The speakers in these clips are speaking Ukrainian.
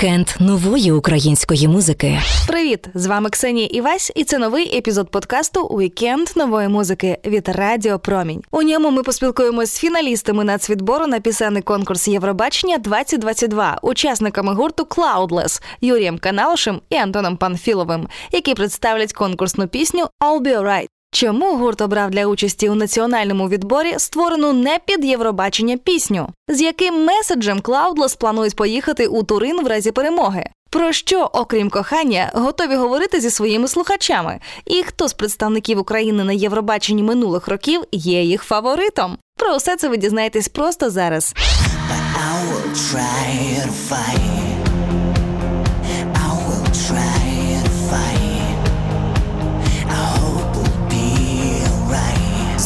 Вікенд нової української музики. Привіт! З вами Ксенія Івась, і це новий епізод подкасту Вікенд нової музики від Радіо Промінь. У ньому ми поспілкуємось з фіналістами нацвідбору на пісенний конкурс Євробачення 2022, учасниками гурту Cloudless Юрієм Каналошем і Антоном Панфіловим, які представлять конкурсну пісню «I'll be alright». Чому гурт обрав для участі у національному відборі створену не під Євробачення пісню? З яким меседжем Cloudless планують поїхати у Турин в разі перемоги? Про що, окрім кохання, готові говорити зі своїми слухачами? І хто з представників України на Євробаченні минулих років є їх фаворитом? Про усе це ви дізнаєтесь просто зараз. I will try to fight.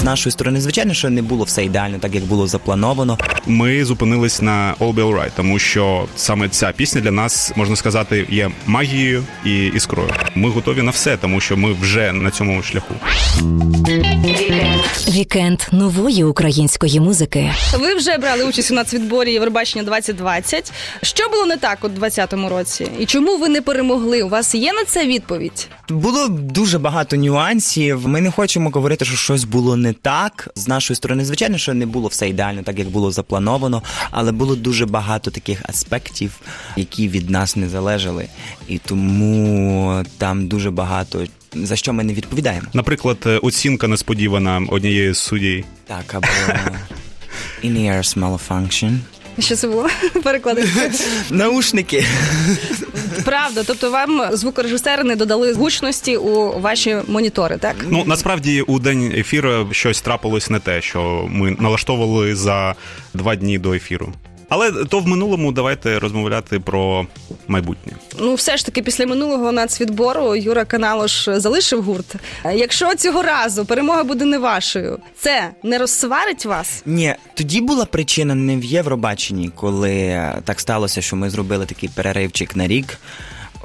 З нашої сторони, звичайно, що не було все ідеально, так як було заплановано. Ми зупинились на All Be Alright, тому що саме ця пісня для нас можна сказати є магією і іскрою. Ми готові на все, тому що ми вже на цьому шляху. Вікенд нової української музики. Ви вже брали участь у нацвідборі Євробачення 2020. Що було не так у 2020 році? І чому ви не перемогли? У вас є на це відповідь? Було дуже багато нюансів. Ми не хочемо говорити, що щось було не так. З нашої сторони, звичайно, що не було все ідеально, так як було заплановано, але було дуже багато таких аспектів, які від нас не залежали. І тому там дуже багато за що ми не відповідаємо. Наприклад, е, оцінка несподівана однієї з суддів. Так, або in-ears malfunction. Що це було? Переклади. Наушники. Правда, тобто вам звукорежисери не додали гучності у ваші монітори, так? Ну насправді у день ефіру щось трапилось не те, що ми налаштовували за два дні до ефіру. Але то в минулому давайте розмовляти про майбутнє. Ну, все ж таки, після минулого нацвідбору Юра Каналош залишив гурт. Якщо цього разу перемога буде не вашою, це не розсварить вас? Ні, тоді була причина не в Євробаченні, коли так сталося, що ми зробили такий переривчик на рік.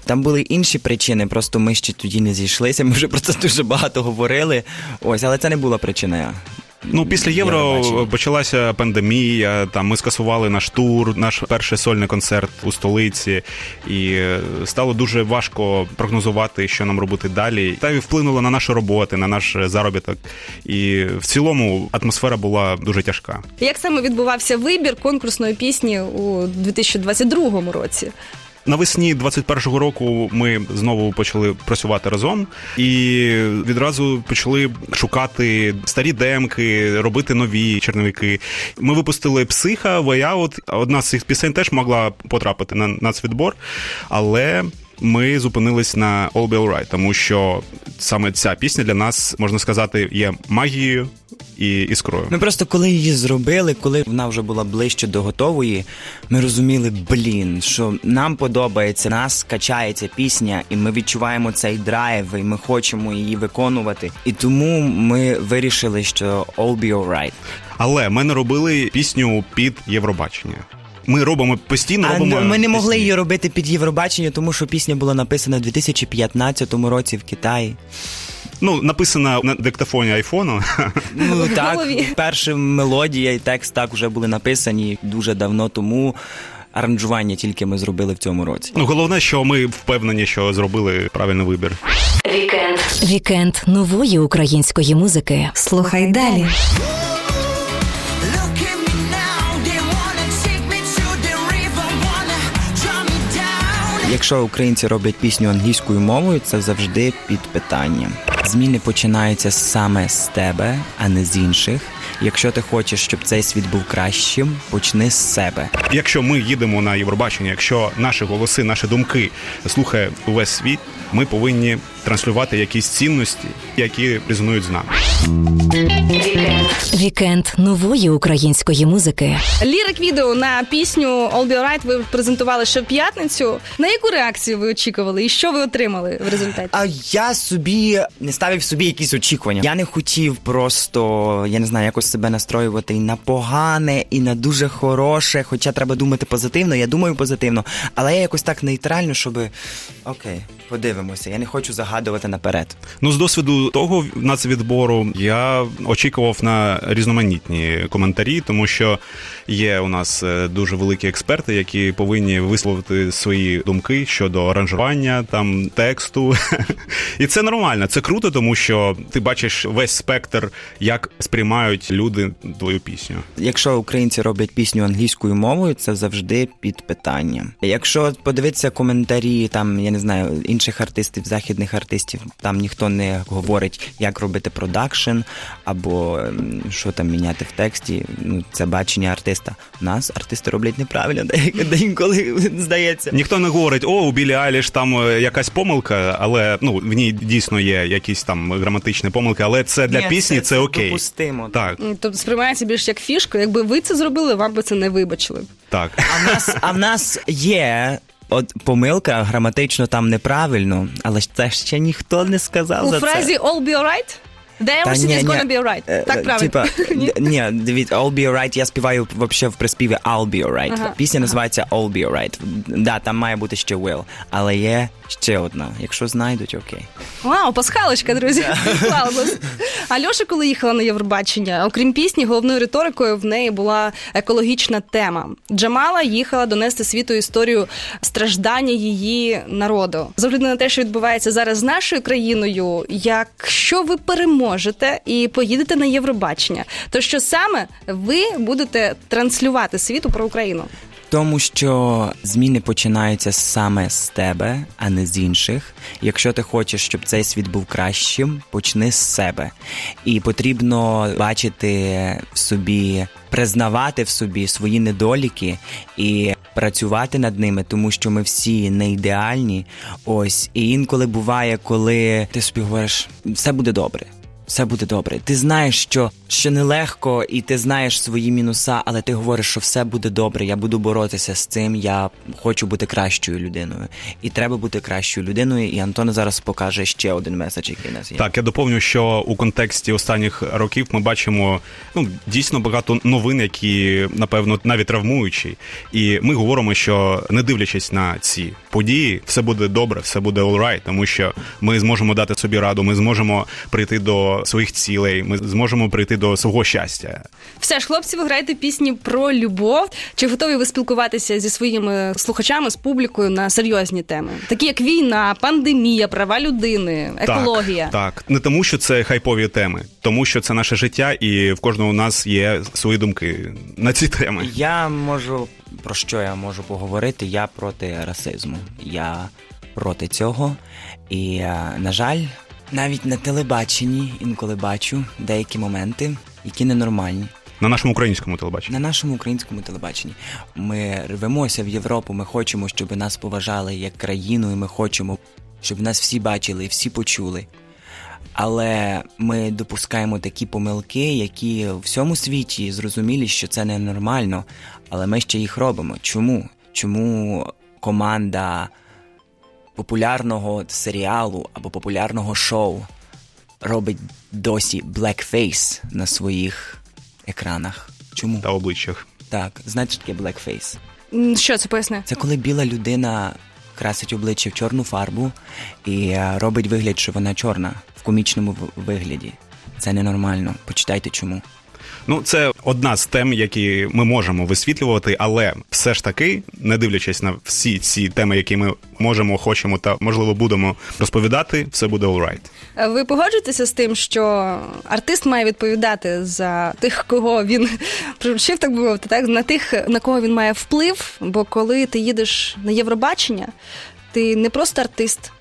Там були інші причини, просто ми ще тоді не зійшлися. Ми вже про це дуже багато говорили. Ось, але це не була причина. Ну, після євро почалася пандемія. Там ми скасували наш тур, наш перший сольний концерт у столиці, і е, стало дуже важко прогнозувати, що нам робити далі. Та й вплинуло на нашу роботу, на наш заробіток. І в цілому атмосфера була дуже тяжка. Як саме відбувався вибір конкурсної пісні у 2022 році? Навесні 21-го року ми знову почали працювати разом і відразу почали шукати старі демки, робити нові черновики. Ми випустили психа, Out. Одна з цих пісень теж могла потрапити на нацвідбор, але. Ми зупинились на All Be Alright, тому що саме ця пісня для нас можна сказати є магією і іскрою. Ми просто коли її зробили, коли вона вже була ближче до готової, ми розуміли, блін, що нам подобається, нас качається пісня, і ми відчуваємо цей драйв, і ми хочемо її виконувати. І тому ми вирішили, що all be alright. Але ми не робили пісню під Євробачення. Ми робимо постійно А робимо. ми не могли пісні. її робити під Євробачення, тому що пісня була написана в 2015 році в Китаї. Ну, написана на диктофоні айфону. Ну так, перша мелодія і текст так вже були написані дуже давно тому. Аранжування тільки ми зробили в цьому році. Ну, головне, що ми впевнені, що зробили правильний вибір. Вікенд. Вікенд нової української музики. Слухай далі. Якщо українці роблять пісню англійською мовою, це завжди під питанням. Зміни починаються саме з тебе, а не з інших. Якщо ти хочеш, щоб цей світ був кращим, почни з себе. Якщо ми їдемо на Євробачення, якщо наші голоси, наші думки слухає увесь світ, ми повинні транслювати якісь цінності, які резонують з нами. Вікенд нової української музики. Лірик відео на пісню All Be Alright ви презентували ще в п'ятницю. На яку реакцію ви очікували і що ви отримали в результаті? А я собі не ставив собі якісь очікування. Я не хотів просто, я не знаю, якось себе настроювати і на погане, і на дуже хороше. Хоча треба думати позитивно, я думаю позитивно, але я якось так нейтрально, щоб окей, подивимося. Я не хочу загадувати наперед. Ну, з досвіду того нацвідбору я очікував на різноманітні коментарі, тому що є у нас е, дуже великі експерти, які повинні висловити свої думки щодо аранжування, там тексту. І це нормально, це круто, тому що ти бачиш весь спектр, як сприймають люди твою пісню. Якщо українці роблять пісню англійською мовою, це завжди під питанням. Якщо подивитися коментарі, там я не знаю інших артистів, західних артистів, там ніхто не говорить, як робити продакшн або ем, що там міняти в тексті. Ну це бачення артиста. У нас артисти роблять неправильно, де- деінколи здається. Ніхто не говорить, о, у Білі Айліш там е, якась помилка, але ну в ній дійсно є якісь там граматичні помилки, але це для Ні, пісні це, окей. Допустимо. Так, Тобто сприймається більш як фішку. Якби ви це зробили, вам би це не вибачили. так. А в нас, а в нас є. От помилка граматично там неправильно, але ж це ще ніхто не сказав У за фразі це. all be alright? Та everything is gonna be alright. Е, Так правильно. Типа, ні, дивіться, I'll be alright, я співаю вообще в приспіві I'll be alright. Пісня називається I'll be alright. Да, там має бути ще will, але є ще одна. Якщо знайдуть, окей. Вау, пасхалочка, друзі. Альоша, коли їхала на Євробачення, окрім пісні, головною риторикою в неї була екологічна тема. Джамала їхала донести світу історію страждання її народу. З огляду на те, що відбувається зараз з нашою країною, якщо ви переможете і поїдете на Євробачення, то що саме ви будете транслювати світу про Україну? Тому що зміни починаються саме з тебе, а не з інших. Якщо ти хочеш, щоб цей світ був кращим, почни з себе. І потрібно бачити в собі, признавати в собі свої недоліки і працювати над ними, тому що ми всі не ідеальні. Ось і інколи буває, коли ти собі говориш, все буде добре. Все буде добре. Ти знаєш, що, що нелегко, і ти знаєш свої мінуса, але ти говориш, що все буде добре. Я буду боротися з цим. Я хочу бути кращою людиною. І треба бути кращою людиною. І Антон зараз покаже ще один меседж, який нас є. Так, я доповню, що у контексті останніх років ми бачимо ну дійсно багато новин, які напевно навіть травмуючі. І ми говоримо, що не дивлячись на ці події, все буде добре, все буде alright, тому що ми зможемо дати собі раду, ми зможемо прийти до своїх цілей, ми зможемо прийти до свого щастя. Все ж, хлопці, ви граєте пісні про любов. Чи готові ви спілкуватися зі своїми слухачами, з публікою на серйозні теми, такі як війна, пандемія, права людини, екологія? Так, так, не тому, що це хайпові теми, тому що це наше життя, і в кожного у нас є свої думки на ці теми. Я можу про що я можу поговорити? Я проти расизму. Я проти цього. І, е, на жаль, навіть на телебаченні інколи бачу деякі моменти, які ненормальні. На нашому українському телебаченні. На нашому українському телебаченні ми рвемося в Європу. Ми хочемо, щоб нас поважали як країну, і ми хочемо, щоб нас всі бачили всі почули. Але ми допускаємо такі помилки, які в всьому світі зрозумілі, що це ненормально, але ми ще їх робимо. Чому? Чому команда популярного серіалу або популярного шоу робить досі blackface на своїх екранах? Чому? Та обличчях. Так, що таке blackface? Що це поясни? Це коли біла людина красить обличчя в чорну фарбу і е, робить вигляд, що вона чорна в комічному вигляді. Це ненормально. Почитайте чому. Ну, це одна з тем, які ми можемо висвітлювати, але все ж таки, не дивлячись на всі ці теми, які ми можемо, хочемо та можливо будемо розповідати, все буде alright. Е, Ви погоджуєтеся з тим, що артист має відповідати за тих, кого він приручив, так би мовити, так на тих, на кого він має вплив. Бо коли ти їдеш на Євробачення, ти не просто артист,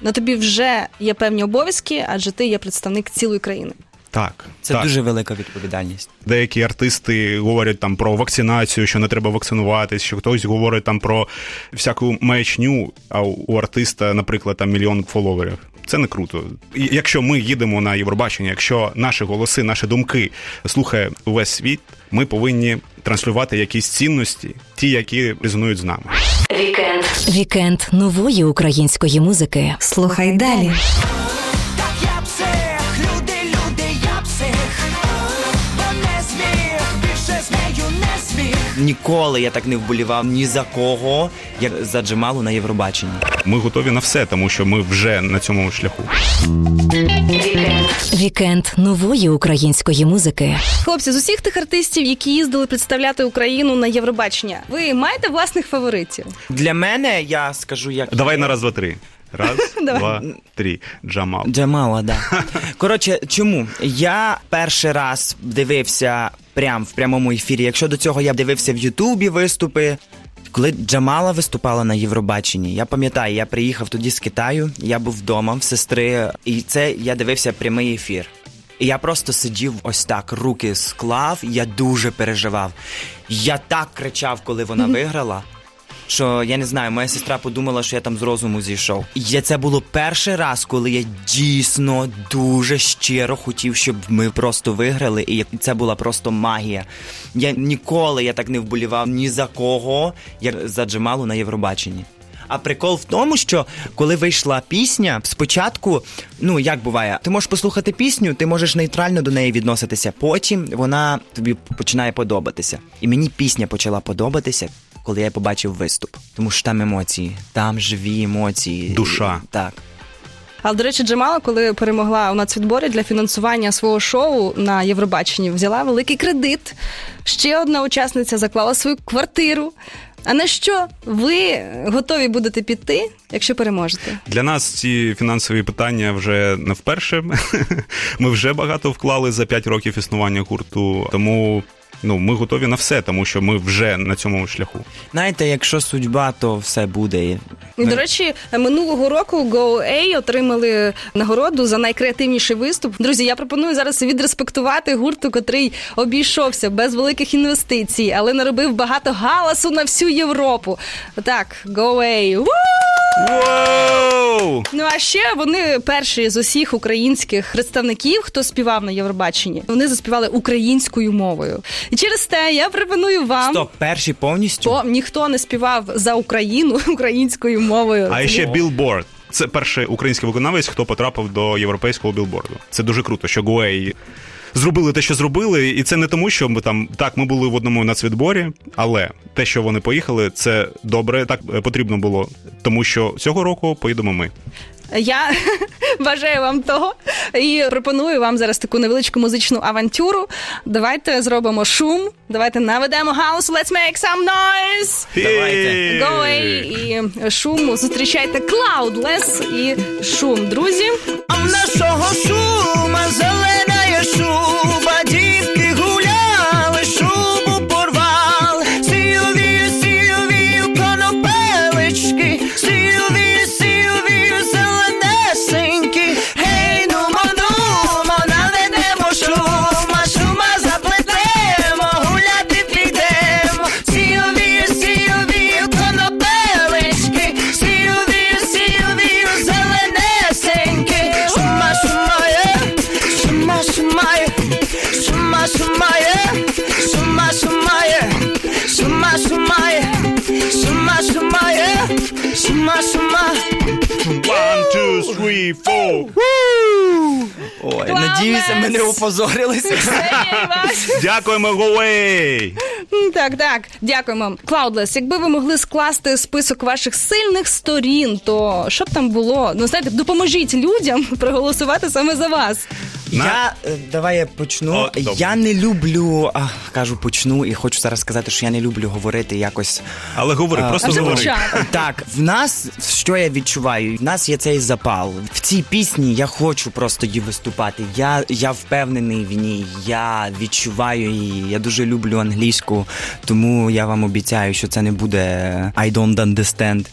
на тобі вже є певні обов'язки, адже ти є представник цілої країни. Так, Це так. дуже велика відповідальність. Деякі артисти говорять там про вакцинацію, що не треба вакцинуватись, що хтось говорить там про всяку маячню, а у артиста, наприклад, там мільйон фоловерів. Це не круто. Якщо ми їдемо на Євробачення, якщо наші голоси, наші думки слухає увесь світ, ми повинні транслювати якісь цінності, ті, які резонують з нами. Вікенд. Вікенд нової української музики. Слухай далі. Ніколи я так не вболівав ні за кого, як за Джамалу на Євробаченні. Ми готові на все, тому що ми вже на цьому шляху. Вікенд нової української музики. Хлопці, з усіх тих артистів, які їздили представляти Україну на Євробачення, ви маєте власних фаворитів? Для мене я скажу, як Давай на раз, два, три. Раз, два, три. Джамал. Джамала, да. Коротше, чому? Я перший раз дивився прям в прямому ефірі. Якщо до цього я дивився в Ютубі виступи. Коли Джамала виступала на Євробаченні, я пам'ятаю, я приїхав тоді з Китаю, я був вдома в сестри, і це я дивився прямий ефір. І я просто сидів ось так, руки склав, я дуже переживав. Я так кричав, коли вона виграла. Що я не знаю, моя сестра подумала, що я там з розуму зійшов. І це було перший раз, коли я дійсно дуже щиро хотів, щоб ми просто виграли, і це була просто магія. Я ніколи я так не вболівав ні за кого, як за Джамалу на Євробаченні. А прикол в тому, що коли вийшла пісня, спочатку, ну як буває, ти можеш послухати пісню, ти можеш нейтрально до неї відноситися. Потім вона тобі починає подобатися. І мені пісня почала подобатися, коли я побачив виступ. Тому що там емоції, там живі емоції. Душа. Так. Але, до речі, Джамала, коли перемогла у нацвідборі для фінансування свого шоу на Євробаченні, взяла великий кредит. Ще одна учасниця заклала свою квартиру. А на що ви готові будете піти, якщо переможете? Для нас ці фінансові питання вже не вперше. Ми вже багато вклали за 5 років існування гурту, тому ну ми готові на все, тому що ми вже на цьому шляху. Знаєте, якщо судьба, то все буде. До речі, минулого року GoA отримали нагороду за найкреативніший виступ. Друзі, я пропоную зараз відреспектувати гурту, котрий обійшовся без великих інвестицій, але наробив багато галасу на всю Європу. Так, GoA. Воу! Ну а ще вони перші з усіх українських представників, хто співав на Євробаченні. Вони заспівали українською мовою. І через те я пропоную вам. Стоп, перші повністю. Бо ніхто не співав за Україну українською мовою. А ще Білборд. Це перший український виконавець, хто потрапив до європейського білборду. Це дуже круто, що Гуей зробили те, що зробили, і це не тому, що ми там так, ми були в одному нацвідборі, але те, що вони поїхали, це добре. Так е, потрібно було, тому що цього року поїдемо ми. Я бажаю вам того і пропоную вам зараз таку невеличку музичну авантюру. Давайте зробимо шум. Давайте наведемо хаос. Let's make some noise! Давайте. Go away і шум. Зустрічайте Cloudless і шум, друзі. А в нашого шума шума, шума. One, two, three, four. Ой, Клас! надіюся, ми не опозорилися. Дякуємо, Гуей! Так, так, дякуємо. Cloudless, якби ви могли скласти список ваших сильних сторін, то що б там було? Ну, знаєте, допоможіть людям проголосувати саме за вас. Я е, давай я почну. О, добре. я не люблю, а, кажу, почну, і хочу зараз сказати, що я не люблю говорити якось. Але говори, А, просто А вже говори. почав. Так, в нас що я відчуваю? В нас є цей запал. В цій пісні я хочу просто її виступати. Я, я впевнений в ній. Я відчуваю її. Я дуже люблю англійську, тому я вам обіцяю, що це не буде I don't understand.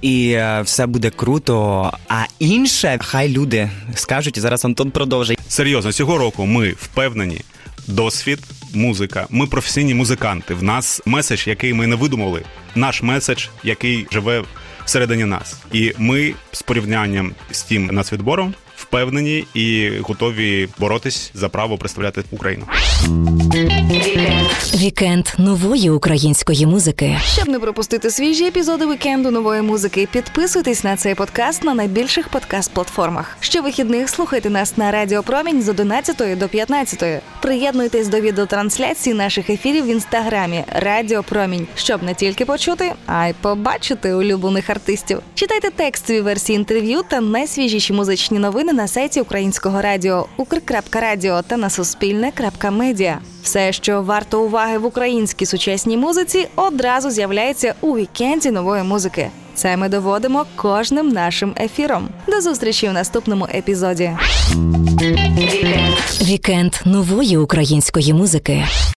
І е, все буде круто. А інше, хай люди скажуть, і зараз Антон продовжить. Серйозно, цього року ми впевнені. Досвід, музика. Ми професійні музиканти. В нас меседж, який ми не видумали. Наш меседж, який живе всередині нас. І ми з порівнянням з тим нацвідбором впевнені і готові боротись за право представляти Україну. Вікенд нової української музики. Щоб не пропустити свіжі епізоди вікенду нової музики, підписуйтесь на цей подкаст на найбільших подкаст-платформах. Щовихідних слухайте нас на Радіо Промінь з 11 до 15. Приєднуйтесь до відеотрансляції наших ефірів в інстаграмі Радіо Промінь, щоб не тільки почути, а й побачити улюблених артистів. Читайте текстові версії інтерв'ю та найсвіжіші музичні новини на сайті українського радіо ukr.радіо та на суспільне.медіа. Все, що варто уваги в українській сучасній музиці, одразу з'являється у вікенді нової музики. Це ми доводимо кожним нашим ефіром. До зустрічі в наступному епізоді. Вікенд нової української музики.